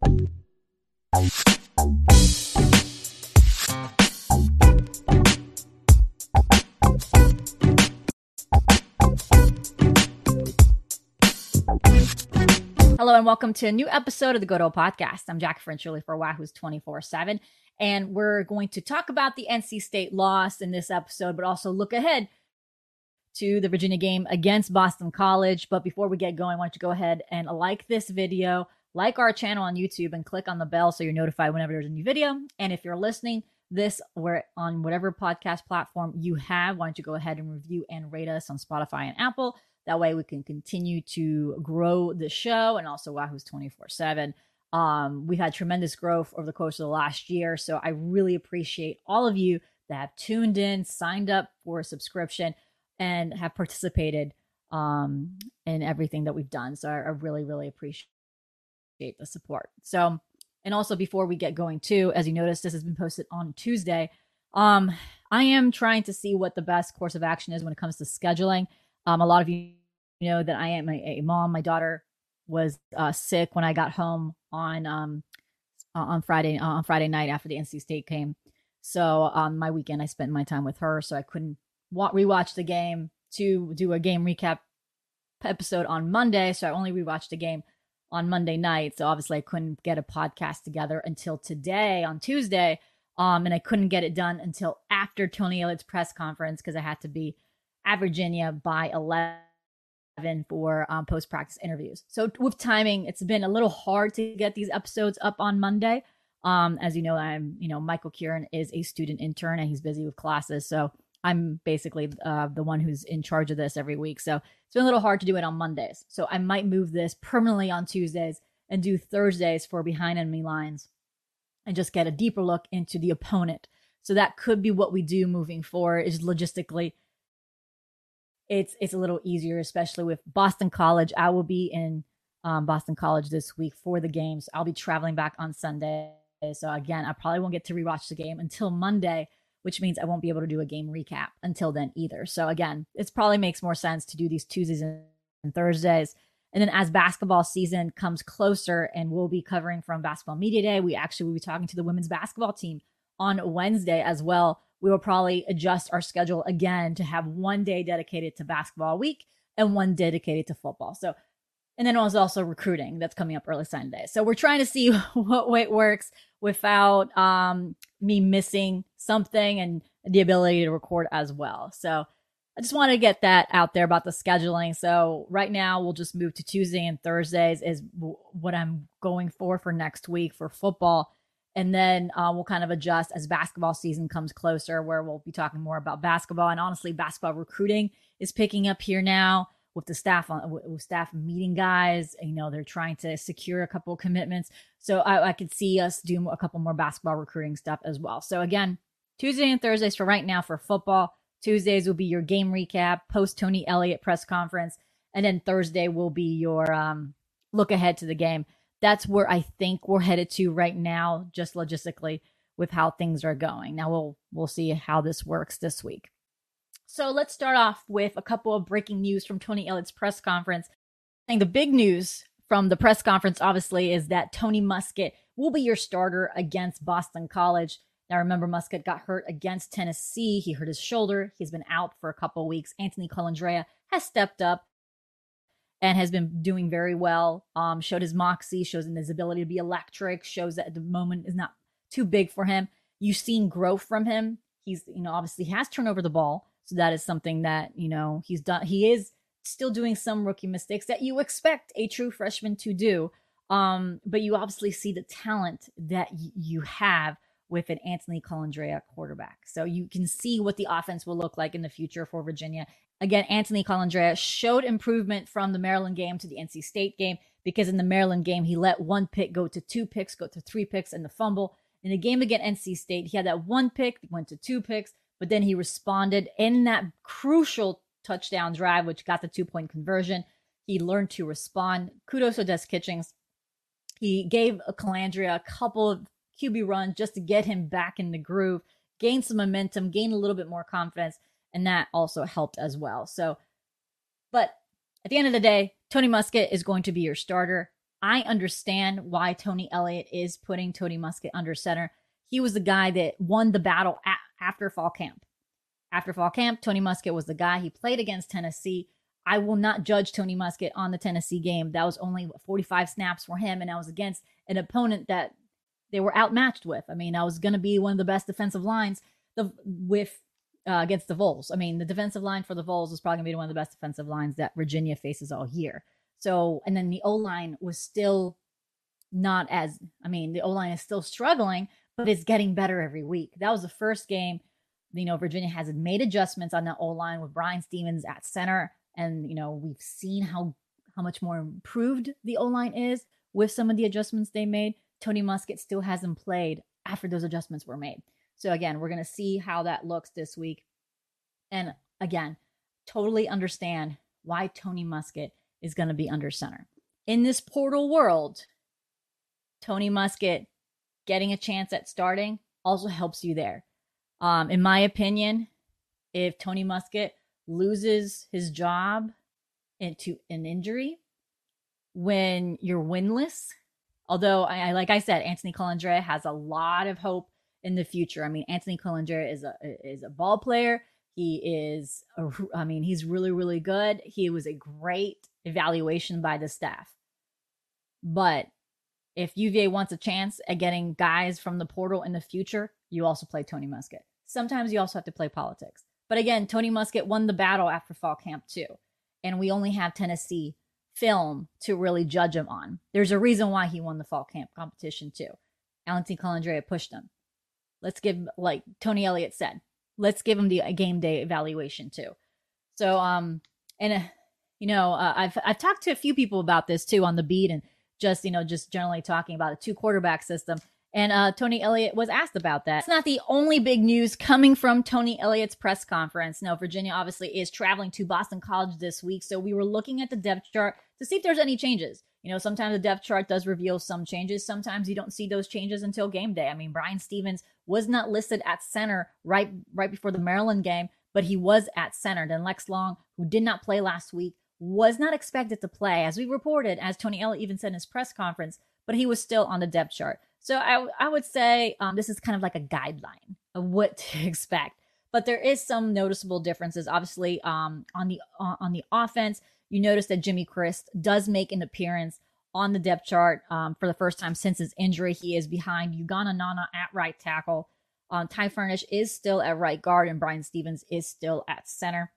Hello and welcome to a new episode of the Good Old Podcast. I'm Jack Frenchuli for Wahoos 24 7. And we're going to talk about the NC State loss in this episode, but also look ahead to the Virginia game against Boston College. But before we get going, why don't you go ahead and like this video, like our channel on YouTube, and click on the bell so you're notified whenever there's a new video. And if you're listening this where on whatever podcast platform you have, why don't you go ahead and review and rate us on Spotify and Apple? That way we can continue to grow the show and also Wahoos 24 7. Um, we've had tremendous growth over the course of the last year. So I really appreciate all of you that have tuned in, signed up for a subscription, and have participated um, in everything that we've done. So I, I really, really appreciate the support. So, and also before we get going too, as you noticed, this has been posted on Tuesday. Um, I am trying to see what the best course of action is when it comes to scheduling. Um, a lot of you know that I am a, a mom. My daughter was uh, sick when I got home on um, on Friday on Friday night after the NC State game. So on um, my weekend, I spent my time with her, so I couldn't wa- rewatch the game to do a game recap episode on Monday. So I only rewatched the game on Monday night. So obviously, I couldn't get a podcast together until today on Tuesday. Um, and I couldn't get it done until after Tony Elliott's press conference because I had to be at Virginia by 11 for um, post practice interviews. So with timing, it's been a little hard to get these episodes up on Monday. Um, as you know, I'm you know Michael Kieran is a student intern and he's busy with classes, so I'm basically uh, the one who's in charge of this every week. So it's been a little hard to do it on Mondays. So I might move this permanently on Tuesdays and do Thursdays for behind enemy lines and just get a deeper look into the opponent. So that could be what we do moving forward. Is logistically it's it's a little easier, especially with Boston College. I will be in um, Boston College this week for the games. I'll be traveling back on Sunday. So again, I probably won't get to rewatch the game until Monday, which means I won't be able to do a game recap until then either. So again, it probably makes more sense to do these Tuesdays and Thursdays. And then as basketball season comes closer and we'll be covering from basketball media day, we actually will be talking to the women's basketball team on Wednesday as well we will probably adjust our schedule again to have one day dedicated to basketball week and one dedicated to football. So, and then there's also recruiting that's coming up early Sunday. So we're trying to see what way it works without um, me missing something and the ability to record as well. So I just wanted to get that out there about the scheduling. So right now we'll just move to Tuesday and Thursdays is what I'm going for for next week for football and then uh, we'll kind of adjust as basketball season comes closer, where we'll be talking more about basketball. And honestly, basketball recruiting is picking up here now with the staff on with staff meeting guys. You know, they're trying to secure a couple commitments. So I, I could see us do a couple more basketball recruiting stuff as well. So again, Tuesday and Thursdays for right now for football. Tuesdays will be your game recap, post Tony Elliott press conference, and then Thursday will be your um, look ahead to the game that's where I think we're headed to right now, just logistically with how things are going. Now we'll we'll see how this works this week. So let's start off with a couple of breaking news from Tony Elliott's press conference. Think the big news from the press conference, obviously, is that Tony Muskett will be your starter against Boston College. Now, remember, Muskett got hurt against Tennessee. He hurt his shoulder. He's been out for a couple weeks. Anthony Colandrea has stepped up and has been doing very well. Um, showed his moxie, shows his ability to be electric, shows that the moment is not too big for him. You've seen growth from him. He's, you know, obviously has turned over the ball. So that is something that, you know, he's done. He is still doing some rookie mistakes that you expect a true freshman to do. Um, but you obviously see the talent that y- you have with an Anthony Colandrea quarterback. So you can see what the offense will look like in the future for Virginia. Again, Anthony Colandrea showed improvement from the Maryland game to the NC State game because in the Maryland game, he let one pick go to two picks, go to three picks, and the fumble. In the game against NC State, he had that one pick, went to two picks, but then he responded in that crucial touchdown drive, which got the two point conversion. He learned to respond. Kudos to Des Kitchings. He gave a Colandrea a couple of QB runs just to get him back in the groove, gain some momentum, gain a little bit more confidence, and that also helped as well. So, but at the end of the day, Tony Muskett is going to be your starter. I understand why Tony Elliott is putting Tony Muskett under center. He was the guy that won the battle after fall camp. After fall camp, Tony Muskett was the guy. He played against Tennessee. I will not judge Tony Muskett on the Tennessee game. That was only 45 snaps for him, and I was against an opponent that they were outmatched with. I mean, I was going to be one of the best defensive lines the, with uh, against the Vols. I mean, the defensive line for the Vols is probably going to be one of the best defensive lines that Virginia faces all year. So, and then the O line was still not as, I mean, the O line is still struggling, but it's getting better every week. That was the first game. You know, Virginia has made adjustments on the O line with Brian Stevens at center. And, you know, we've seen how how much more improved the O line is with some of the adjustments they made. Tony Muskett still hasn't played after those adjustments were made. So again, we're going to see how that looks this week. And again, totally understand why Tony Muskett is going to be under center. In this portal world, Tony Muskett getting a chance at starting also helps you there. Um, in my opinion, if Tony Muskett loses his job into an injury when you're winless, although I, like I said, Anthony Colandrea has a lot of hope in the future. I mean, Anthony Colandrea is a is a ball player. He is, a, I mean, he's really really good. He was a great evaluation by the staff. But if UVA wants a chance at getting guys from the portal in the future, you also play Tony Muskett. Sometimes you also have to play politics. But again, Tony Muskett won the battle after fall camp too. And we only have Tennessee film to really judge him on. There's a reason why he won the fall camp competition too. Anthony Colandrea pushed him. Let's give, like Tony Elliott said, let's give him the game day evaluation too. So, um, and uh, you know, uh, I've I've talked to a few people about this too on the beat, and just you know, just generally talking about a two quarterback system. And uh, Tony Elliott was asked about that. It's not the only big news coming from Tony Elliott's press conference. Now, Virginia obviously is traveling to Boston College this week, so we were looking at the depth chart to see if there's any changes. You know, sometimes the depth chart does reveal some changes. Sometimes you don't see those changes until game day. I mean, Brian Stevens was not listed at center right right before the Maryland game, but he was at center. Then Lex Long, who did not play last week, was not expected to play, as we reported, as Tony Elliott even said in his press conference, but he was still on the depth chart. So I, I would say um, this is kind of like a guideline of what to expect. But there is some noticeable differences. Obviously, um, on the uh, on the offense, you notice that Jimmy Christ does make an appearance on the depth chart um, for the first time since his injury. He is behind Ugonna Nnanna at right tackle. Um, Ty Furnish is still at right guard, and Brian Stevens is still at center.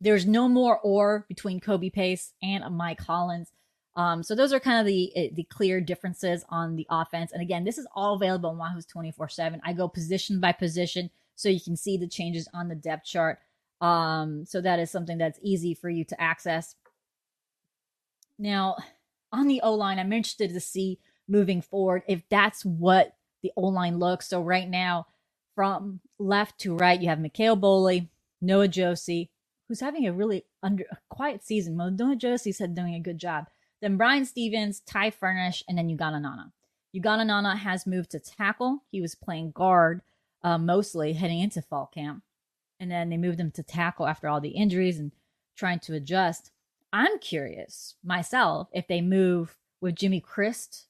There's no more or between Kobe Pace and Mike Hollins. Um, so those are kind of the eh, the clear differences on the offense. And again, this is all available on Wahoos 24/7. I go position by position so you can see the changes on the depth chart. Um, so that is something that's easy for you to access. Now, on the O line, I'm interested to see moving forward if that's what the O line looks. So right now, from left to right, you have McKale Boley, Noah Josey, who's having a really under a quiet season. Noah Josey said doing a good job. Then Brian Stevens, Ty Furnish, and then Ugonna Nnanna. Ugonna Nnanna has moved to tackle. He was playing guard uh, mostly heading into fall camp. And then they moved him to tackle after all the injuries and trying to adjust. I'm curious myself if they move with Jimmy Christ,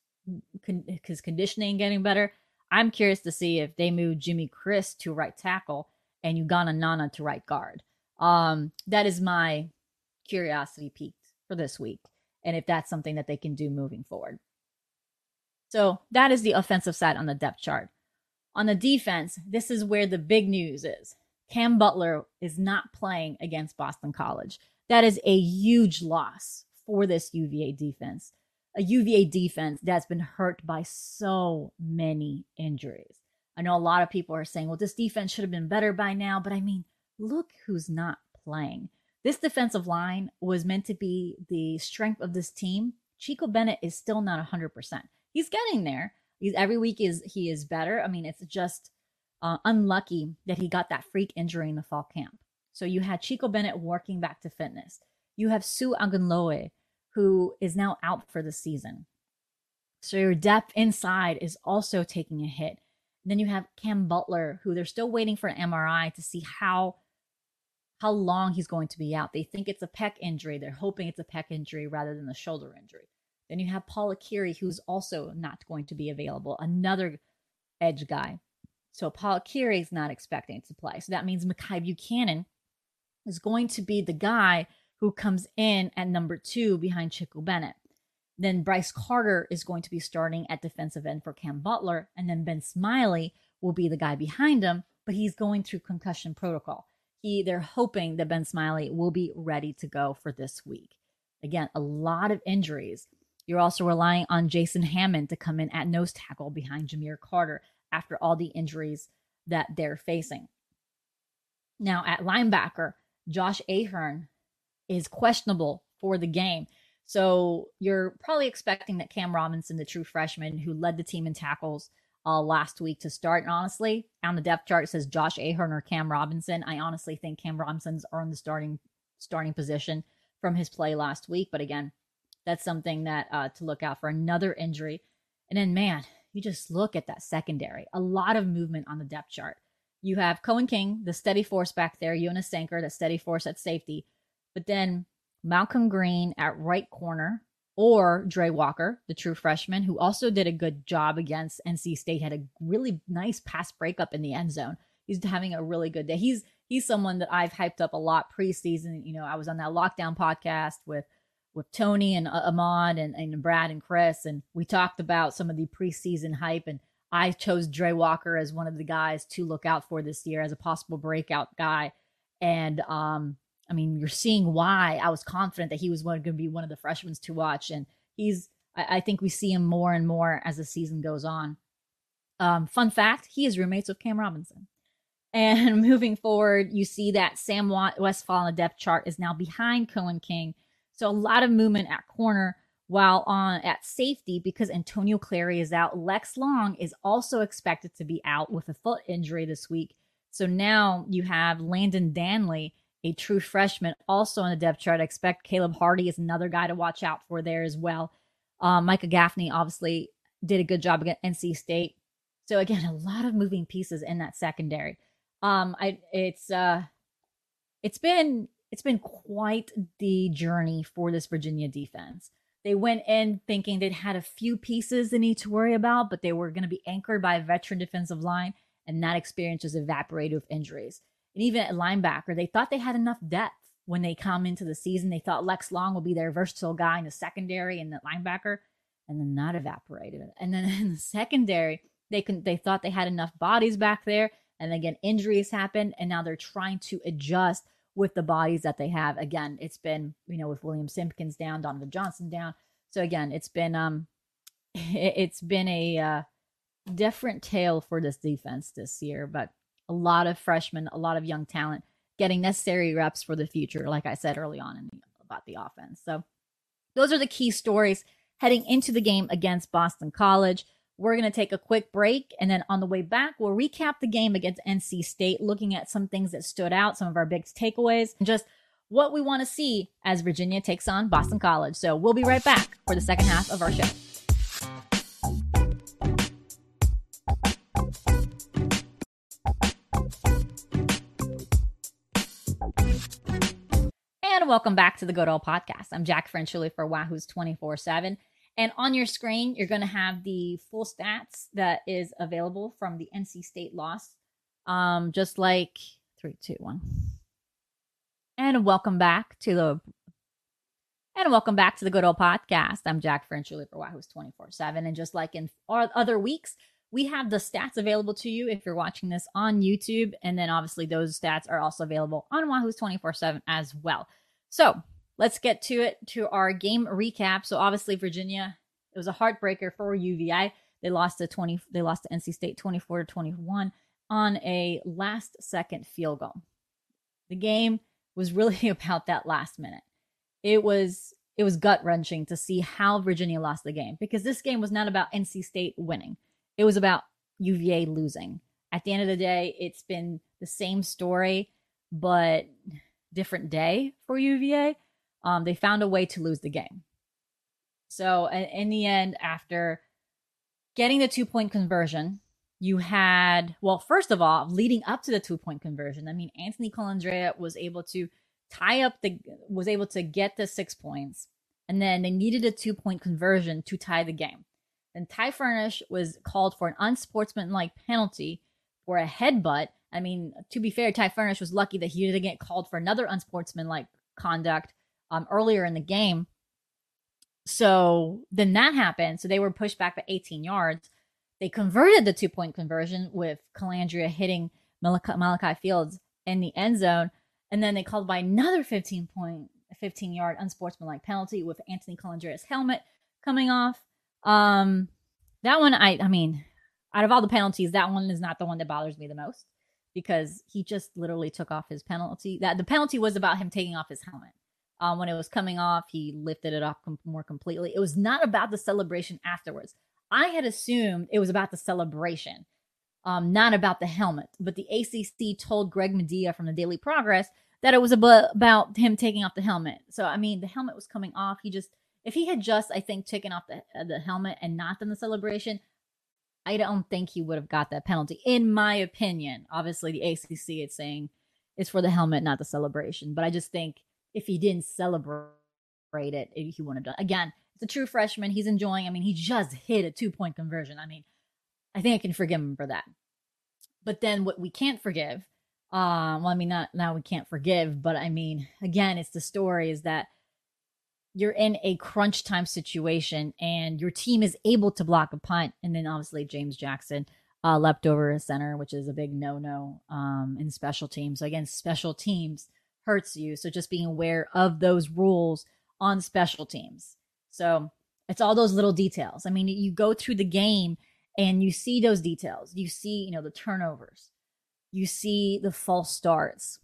his conditioning getting better. I'm curious to see if they move Jimmy Christ to right tackle and Ugonna Nnanna to right guard. Um, that is my curiosity peaked for this week, and if that's something that they can do moving forward. So that is the offensive side on the depth chart. On the defense, this is where the big news is. Cam Butler is not playing against Boston College. That is a huge loss for this UVA defense. A UVA defense that's been hurt by so many injuries. I know a lot of people are saying, well, this defense should have been better by now. But I mean, look who's not playing. This defensive line was meant to be the strength of this team. Chico Bennett is still not 100%. He's getting there. He's every week is he is better. I mean, it's just uh, unlucky that he got that freak injury in the fall camp. So you had Chico Bennett working back to fitness. You have Sue Ogunleye, who is now out for the season. So your depth inside is also taking a hit. Then you have Cam Butler, who they're still waiting for an MRI to see how how long he's going to be out. They think it's a pec injury. They're hoping it's a pec injury rather than a shoulder injury. Then you have Paul Akiri, who's also not going to be available, another edge guy. So Paul Akiri is not expecting to play. So that means Mekhi Buchanan is going to be the guy who comes in at number two behind Chico Bennett. Then Bryce Carter is going to be starting at defensive end for Cam Butler. And then Ben Smiley will be the guy behind him, but he's going through concussion protocol. He, they're hoping that Ben Smiley will be ready to go for this week. Again, a lot of injuries. You're also relying on Jason Hammond to come in at nose tackle behind Jahmeer Carter after all the injuries that they're facing. Now, at linebacker, Josh Ahern is questionable for the game. So you're probably expecting that Cam Robinson, the true freshman who led the team in tackles uh, last week to start. And honestly, on the depth chart, it says Josh Ahern or Cam Robinson. I honestly think Cam Robinson's earned the starting starting position from his play last week. But again, that's something that uh, to look out for. Another injury, and then man, you just look at that secondary. A lot of movement on the depth chart. You have Coen King, the steady force back there, Jonas Sanker, the steady force at safety, but then Malcolm Green at right corner, or Dre Walker, the true freshman, who also did a good job against NC State, had a really nice pass breakup in the end zone. He's having a really good day. He's he's someone that I've hyped up a lot preseason. You know, I was on that lockdown podcast with with Tony and uh, Ahmad and, and Brad and Chris, and we talked about some of the preseason hype. And I chose Dre Walker as one of the guys to look out for this year as a possible breakout guy. And um, I mean, you're seeing why I was confident that he was going to be one of the freshmen to watch. And he's, I, I think we see him more and more as the season goes on. Um, fun fact he is roommates with Cam Robinson. And moving forward, you see that Sam Westfall on the depth chart is now behind Coen King. So a lot of movement at corner while on at safety because Antonio Clary is out. Lex Long is also expected to be out with a foot injury this week. So now you have Landon Danley a true freshman, also on the depth chart. I expect Caleb Hardy is another guy to watch out for there as well. Um, Micah Gaffney obviously did a good job against NC State. So again, a lot of moving pieces in that secondary. Um, I it's uh, it's been it's been quite the journey for this Virginia defense. They went in thinking they'd had a few pieces they need to worry about, but they were going to be anchored by a veteran defensive line, and that experience just evaporated with injuries and even at linebacker, they thought they had enough depth when they come into the season. They thought Lex Long would be their versatile guy in the secondary and the linebacker, and then that evaporated. And then in the secondary, they can they thought they had enough bodies back there, and again injuries happened, and now they're trying to adjust with the bodies that they have. Again, it's been you know with William Simpkins down, Donovan Johnson down. So again, it's been um, it's been a uh, different tale for this defense this year, but a lot of freshmen, a lot of young talent getting necessary reps for the future, like I said early on in about the offense. So those are the key stories heading into the game against Boston College. We're going to take a quick break. And then on the way back, we'll recap the game against NC State, looking at some things that stood out, some of our big takeaways, and just what we want to see as Virginia takes on Boston College. So we'll be right back for the second half of our show. Welcome back to the Good Old Podcast. I'm Jack Frenchuli for Wahoos 24 7. And on your screen, you're going to have the full stats that is available from the NC State loss. Um, just like three, two, one. And welcome back to the and welcome back to the Good Old Podcast. I'm Jack Frenchuli for Wahoos 24 7. And just like in other weeks, we have the stats available to you if you're watching this on YouTube. And then obviously, those stats are also available on Wahoos 24 7 as well. So let's get to it to our game recap. So obviously, Virginia, it was a heartbreaker for UVI. They lost to 20 they lost to NC State 24 to 21 on a last second field goal. The game was really about that last minute. It was it was gut wrenching to see how Virginia lost the game because this game was not about NC State winning. It was about UVA losing. At the end of the day, it's been the same story, but different day for UVA. Um, they found a way to lose the game. So in the end, after getting the two point conversion, you had well, first of all, leading up to the two point conversion. I mean, Anthony Colandrea was able to tie up the was able to get the six points, and then they needed a two point conversion to tie the game. Then Ty Furnish was called for an unsportsmanlike penalty for a headbutt. I mean, to be fair, Ty Furnish was lucky that he didn't get called for another unsportsmanlike conduct um, earlier in the game. So then that happened. So they were pushed back by 18 yards. They converted the two point conversion with Colandrea hitting Malachi, Malachi Fields in the end zone. And then they called by another 15 point, 15 yard unsportsmanlike penalty with Anthony Colandrea's helmet coming off. Um, that one, I, I mean, out of all the penalties, that one is not the one that bothers me the most because he just literally took off his penalty. That the penalty was about him taking off his helmet. Um, when it was coming off, he lifted it off com- more completely. It was not about the celebration afterwards. I had assumed it was about the celebration, um, not about the helmet. But the ACC told Greg Madia from the Daily Progress that it was about, about him taking off the helmet. So I mean, the helmet was coming off. He just, if he had just, I think, taken off the the helmet and not done the celebration, I don't think he would have got that penalty, in my opinion. Obviously, the ACC is saying it's for the helmet, not the celebration. But I just think if he didn't celebrate it, he wouldn't have done. Again, it's a true freshman. He's enjoying. I mean, he just hit a two point conversion. I mean, I think I can forgive him for that. But then what we can't forgive, um, well, I mean, not now we can't forgive, but I mean, again, it's the story is that you're in a crunch time situation and your team is able to block a punt, and then obviously James Jackson uh, leapt over a center, which is a big no no um, in special teams. So again, special teams hurts you. So just being aware of those rules on special teams. So it's all those little details. I mean, you go through the game and you see those details. You see, you know, the turnovers. You see the false starts.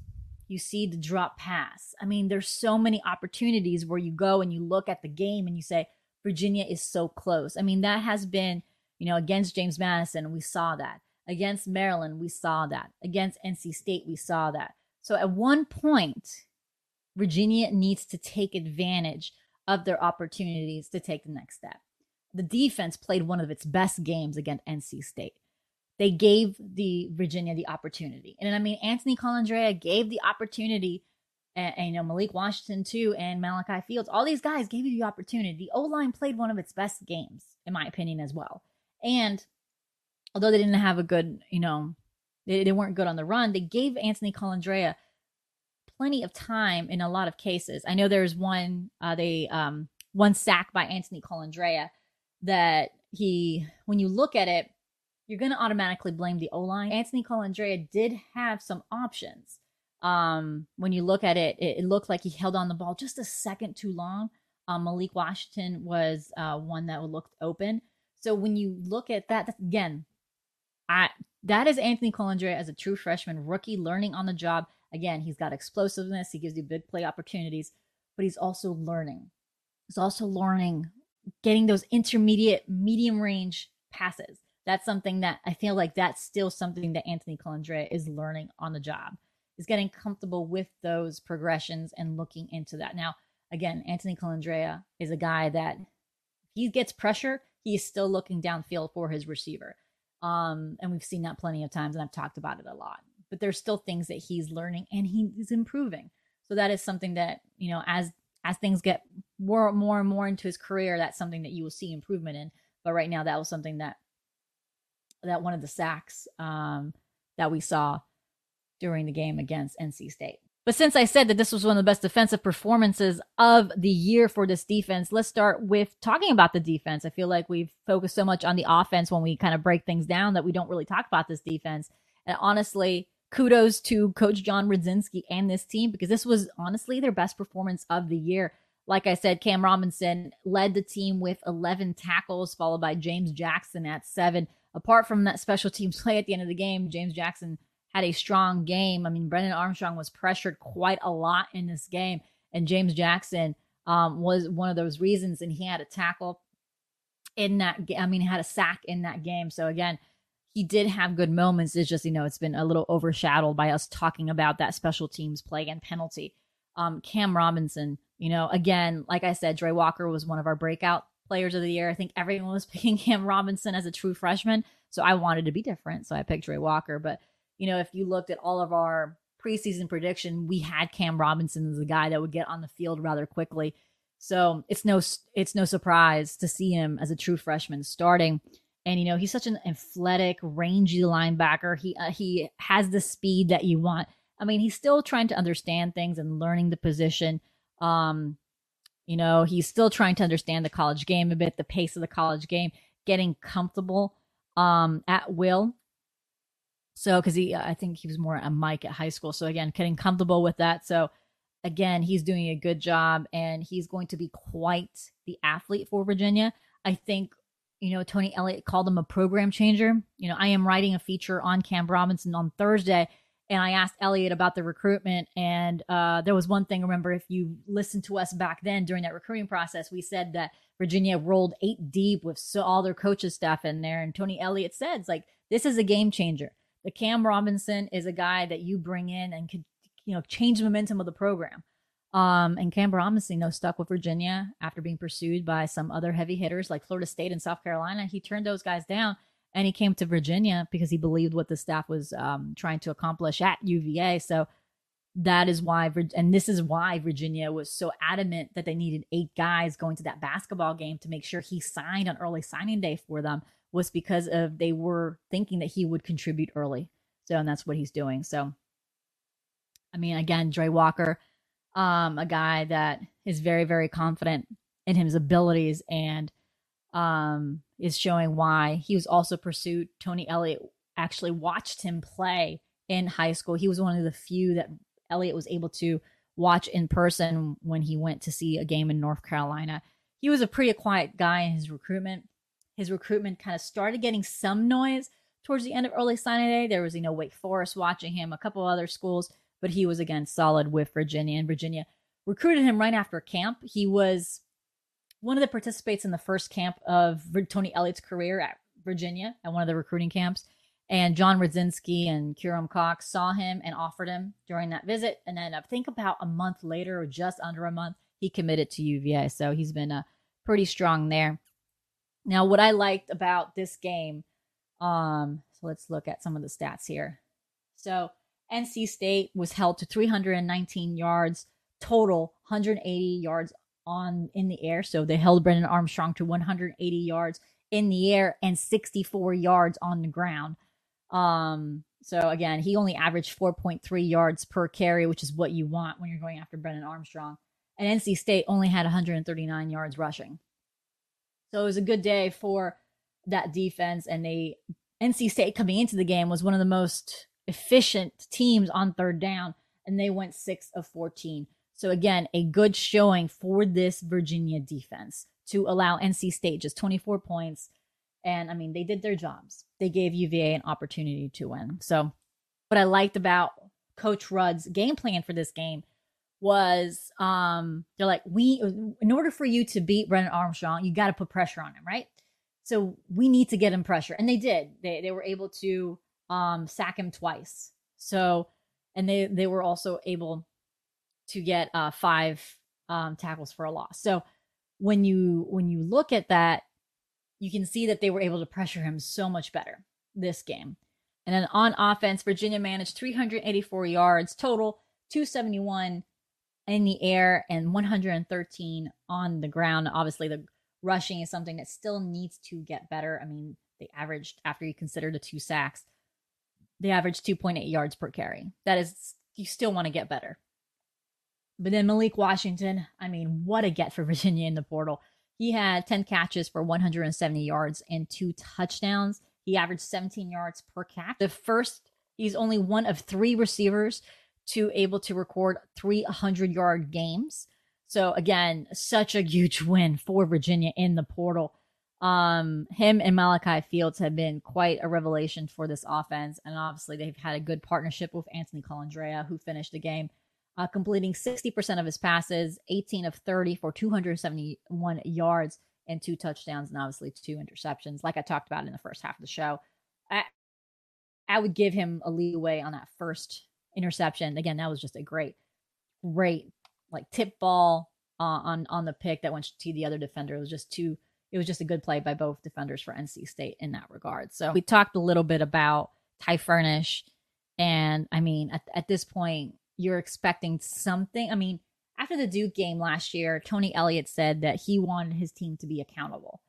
You see the drop pass. I mean, there's so many opportunities where you go and you look at the game and you say, Virginia is so close. I mean, that has been, you know, against James Madison, we saw that. Against Maryland, we saw that. Against NC State, we saw that. So at one point, Virginia needs to take advantage of their opportunities to take the next step. The defense played one of its best games against NC State. They gave the Virginia the opportunity. And I mean, Anthony Colandrea gave the opportunity, and, and, you know, Malik Washington too, and Malachi Fields. All these guys gave you the opportunity. The O line played one of its best games, in my opinion, as well. And although they didn't have a good, you know, they, they weren't good on the run. They gave Anthony Colandrea plenty of time in a lot of cases. I know there's one uh, they um, one sack by Anthony Colandrea that he when you look at it, you're going to automatically blame the O line. Anthony Colandrea did have some options. Um, when you look at it, it, it, looked like he held on the ball just a second too long. Um, Malik Washington was uh, one that looked open. So when you look at that, again, I that is Anthony Colandrea as a true freshman rookie learning on the job. Again, he's got explosiveness, he gives you big play opportunities, but he's also learning. He's also learning getting those intermediate, medium range passes. That's something that I feel like that's still something that Anthony Colandrea is learning on the job. Is getting comfortable with those progressions and looking into that. Now, again, Anthony Colandrea is a guy that he gets pressure, he is still looking downfield for his receiver. Um, and we've seen that plenty of times, and I've talked about it a lot. But there's still things that he's learning and he's improving. So that is something that you know, as as things get more more and more into his career, that's something that you will see improvement in. But right now, that was something that that one of the sacks um, that we saw during the game against NC State. But since I said that this was one of the best defensive performances of the year for this defense, let's start with talking about the defense. I feel like we've focused so much on the offense when we kind of break things down that we don't really talk about this defense. And honestly, kudos to Coach John Rudzinski and this team because this was honestly their best performance of the year. like I said, Cam Robinson led the team with 11 tackles, followed by James Jackson at seven. Apart from that special teams play at the end of the game, James Jackson had a strong game. I mean, Brennan Armstrong was pressured quite a lot in this game, and James Jackson um, was one of those reasons, and he had a tackle in that. I mean, had a sack in that game. So again, he did have good moments. It's just you know it's been a little overshadowed by us talking about that special teams play and penalty. Um, Cam Robinson, you know, again, like I said, Dre Walker was one of our breakout players of the year. I think everyone was picking Cam Robinson as a true freshman, so I wanted to be different, so I picked Dre Walker. But you know, if you looked at all of our preseason prediction, we had Cam Robinson as a guy that would get on the field rather quickly. So it's no it's no surprise to see him as a true freshman starting. And you know he's such an athletic, rangy linebacker. He uh, he has the speed that you want. I mean, he's still trying to understand things and learning the position. Um, you know, he's still trying to understand the college game a bit, the pace of the college game, getting comfortable um, at will. So, because he, I think he was more a Mike at high school. So again, getting comfortable with that. So again, he's doing a good job, and he's going to be quite the athlete for Virginia. I think you know, Tony Elliott called him a program changer. You know, I am writing a feature on Cam Robinson on Thursday, and I asked Elliott about the recruitment. And uh, there was one thing, remember, if you listened to us back then during that recruiting process, we said that Virginia rolled eight deep with so all their coaches staff in there. And Tony Elliott said, like, this is a game changer. The Cam Robinson is a guy that you bring in and could, you know, change the momentum of the program. Um, and Cam Robinson, you know, stuck with Virginia after being pursued by some other heavy hitters like Florida State and South Carolina. He turned those guys down and he came to Virginia because he believed what the staff was um, trying to accomplish at UVA. So that is why, and this is why Virginia was so adamant that they needed eight guys going to that basketball game to make sure he signed on early signing day for them was because of they were thinking that he would contribute early. So, and that's what he's doing. So, I mean, again, Dre Walker um, a guy that is very, very confident in his abilities and um, is showing why he was also pursued. Tony Elliott actually watched him play in high school. He was one of the few that Elliott was able to watch in person when he went to see a game in North Carolina. He was a pretty quiet guy in his recruitment. His recruitment kind of started getting some noise towards the end of early signing day. There was, you know, Wake Forest watching him, a couple other schools but he was again solid with Virginia. And Virginia recruited him right after camp. He was one of the participants in the first camp of Tony Elliott's career at Virginia at one of the recruiting camps. And John Rudzinski and Curome Cox saw him and offered him during that visit. And then I think about a month later, or just under a month, he committed to UVA. So he's been uh, pretty strong there. Now, what I liked about this game, um, so let's look at some of the stats here. So NC State was held to 319 yards total, 180 yards on in the air. So they held Brennan Armstrong to 180 yards in the air and 64 yards on the ground. Um, so again, he only averaged 4.3 yards per carry, which is what you want when you're going after Brennan Armstrong. And NC State only had 139 yards rushing. So it was a good day for that defense. And they NC State coming into the game was one of the most efficient teams on third down, and they went six of 14. So, again, a good showing for this Virginia defense to allow NC State just 24 points. And I mean, they did their jobs. They gave UVA an opportunity to win. So, what I liked about Coach Rudd's game plan for this game was um they're like, we in order for you to beat Brennan Armstrong, you got to put pressure on him, right? So we need to get him pressure. And they did. They they were able to um, sack him twice. So, and they they were also able to get uh, five um, tackles for a loss. So when you when you look at that, you can see that they were able to pressure him so much better this game. And then on offense, Virginia managed 384 yards total, 271 in the air and 113 on the ground. Obviously, the rushing is something that still needs to get better. I mean, they averaged after you consider the two sacks they averaged 2.8 yards per carry. That is, you still want to get better. But then Malik Washington, I mean, what a get for Virginia in the portal. He had 10 catches for 170 yards and two touchdowns. He averaged 17 yards per catch. The first, he's only one of three receivers to able to record 300 yard games. So again, such a huge win for Virginia in the portal. Um, him and Malachi Fields have been quite a revelation for this offense, and obviously they've had a good partnership with Anthony Colandrea, who finished the game uh, completing 60% of his passes, 18 of 30 for 271 yards and two touchdowns, and obviously two interceptions, like I talked about in the first half of the show. I, I would give him a leeway on that first interception. Again, that was just a great, great like tip ball uh, on on the pick that went to the other defender. It was just too it was just a good play by both defenders for NC State in that regard. So we talked a little bit about Ty Furnish. And I mean, at, at this point, you're expecting something. I mean, after the Duke game last year, Tony Elliott said that he wanted his team to be accountable.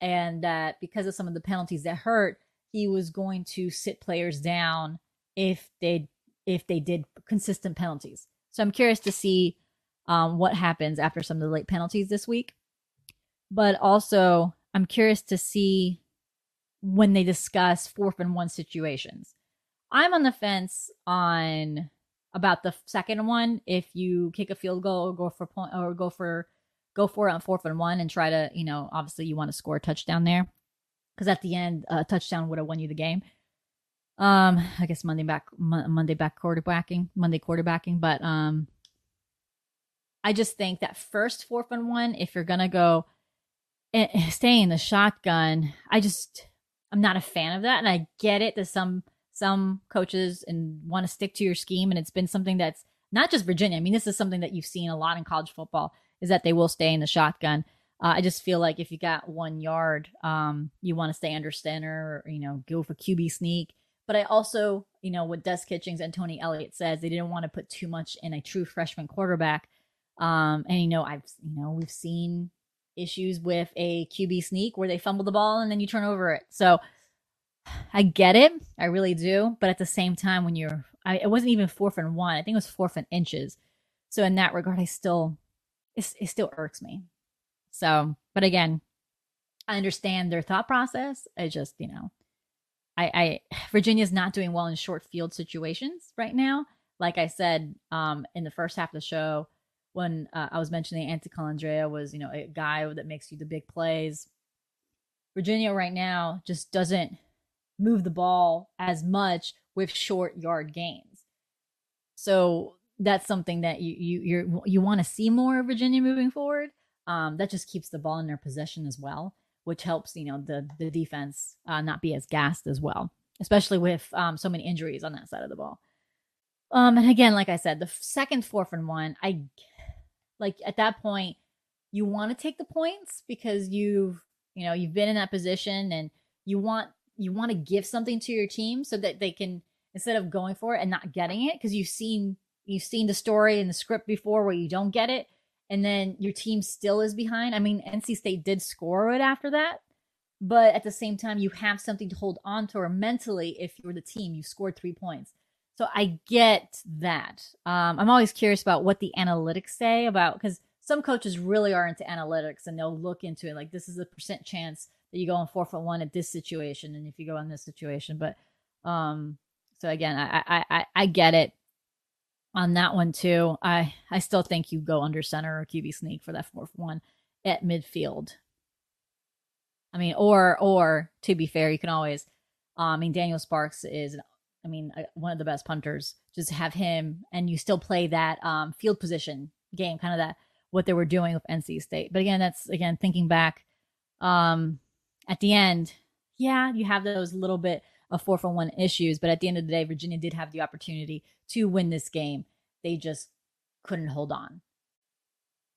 And that because of some of the penalties that hurt, he was going to sit players down if they if they did consistent penalties. So I'm curious to see um, what happens after some of the late penalties this week but also I'm curious to see when they discuss fourth and one situations. I'm on the fence on about the second one. If you kick a field goal or go for point or go for go for it on fourth and one and try to, you know, obviously you want to score a touchdown there because at the end a touchdown would have won you the game. Um, I guess Monday back Monday back quarterbacking Monday quarterbacking, but um, I just think that first fourth and one, if you're gonna go stay in the shotgun, I just I'm not a fan of that, and I get it that some some coaches and want to stick to your scheme, and it's been something that's not just Virginia. I mean, this is something that you've seen a lot in college football is that they will stay in the shotgun. Uh, I just feel like if you got one yard, um, you want to stay under center, or, you know, go for QB sneak. But I also, you know, what Des Kitchings and Tony Elliott says, they didn't want to put too much in a true freshman quarterback. Um, and you know, I've, you know, we've seen issues with a QB sneak where they fumble the ball and then you turn over it. So I get it. I really do. But at the same time, when you're, I, it wasn't even fourth and one. I think it was fourth and inches. So in that regard, I still, it, it still irks me. So, but again, I understand their thought process. I just, you know, I, I Virginia's not doing well in short field situations right now. Like I said, um, in the first half of the show, when uh, I was mentioning Anthony Colandrea was, you know, a guy that makes you the big plays. Virginia right now just doesn't move the ball as much with short yard gains. So that's something that you you you you want to see more of Virginia moving forward. Um, that just keeps the ball in their possession as well, which helps you know the the defense uh, not be as gassed as well, especially with um, so many injuries on that side of the ball. Um, and again, like I said, the second fourth and one, I like at that point, you want to take the points because you've, you know, you've been in that position and you want you want to give something to your team so that they can instead of going for it and not getting it because you've seen you've seen the story and the script before where you don't get it and then your team still is behind. I mean, NC State did score it after that, but at the same time, you have something to hold on to, or mentally, if you're the team, you scored three points. So I get that. Um, I'm always curious about what the analytics say about because some coaches really are into analytics and they'll look into it like this is a percent chance that you go on four foot one at this situation and if you go on this situation. But um, so again, I, I I I get it on that one too. I I still think you go under center or QB sneak for that fourth one at midfield. I mean, or or to be fair, you can always. Um, I mean, Daniel Sparks is I mean, one of the best punters. Just have him, and you still play that um, field position game, kind of that what they were doing with NC State. But again, that's again thinking back. Um, at the end, yeah, you have those little bit of four for one issues, but at the end of the day, Virginia did have the opportunity to win this game. They just couldn't hold on.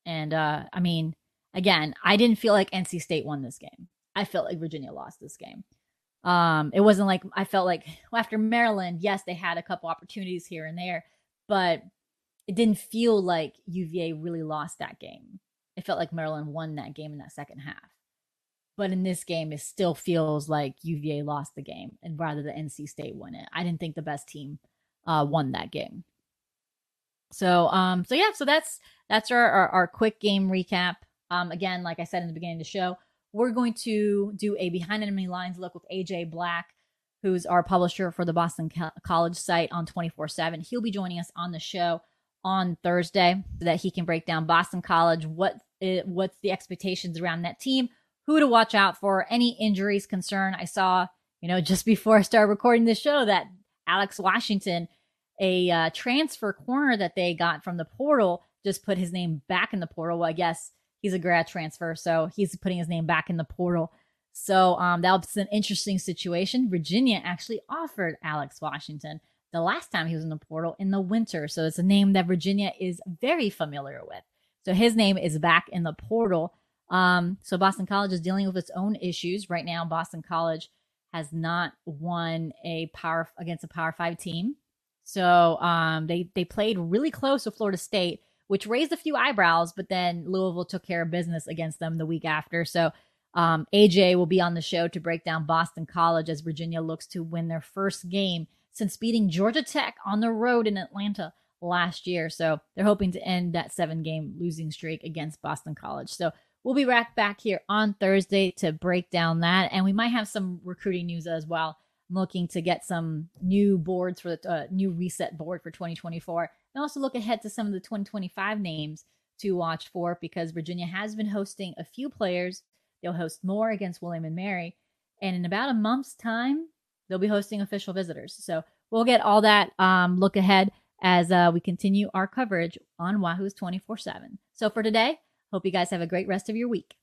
And uh, I mean, again, I didn't feel like NC State won this game. I felt like Virginia lost this game. Um, it wasn't like I felt like well, after Maryland, yes, they had a couple opportunities here and there, but it didn't feel like UVA really lost that game. It felt like Maryland won that game in that second half. But in this game, it still feels like UVA lost the game, and rather the NC State won it. I didn't think the best team uh, won that game. So, um, so yeah, so that's that's our our, our quick game recap. Um, again, like I said in the beginning of the show, we're going to do a behind enemy lines look with AJ Black, who's our publisher for the Boston College site on 24 7. He'll be joining us on the show on Thursday so that he can break down Boston College, what it, what's the expectations around that team, who to watch out for, any injuries concern. I saw, you know, just before I started recording this show that Alex Washington, a uh, transfer corner that they got from the portal, just put his name back in the portal. Well, I guess he's a grad transfer, so he's putting his name back in the portal. So um, that was an interesting situation. Virginia actually offered Alex Washington the last time he was in the portal in the winter. So it's a name that Virginia is very familiar with. So his name is back in the portal. Um, so Boston College is dealing with its own issues right now. Boston College has not won a power against a Power Five team. So um, they they played really close with Florida State, which raised a few eyebrows. But then Louisville took care of business against them the week after. So um, AJ will be on the show to break down Boston College as Virginia looks to win their first game since beating Georgia Tech on the road in Atlanta last year. So they're hoping to end that seven game losing streak against Boston College. So we'll be right back here on Thursday to break down that. And we might have some recruiting news as well. I'm looking to get some new boards for the uh, new reset board for 2024 and also look ahead to some of the 2025 names to watch for because Virginia has been hosting a few players. They'll host more against William and Mary. And in about a month's time, they'll be hosting official visitors. So we'll get all that um, look ahead as uh, we continue our coverage on Wahoos 24 7. So for today, Hope you guys have a great rest of your week.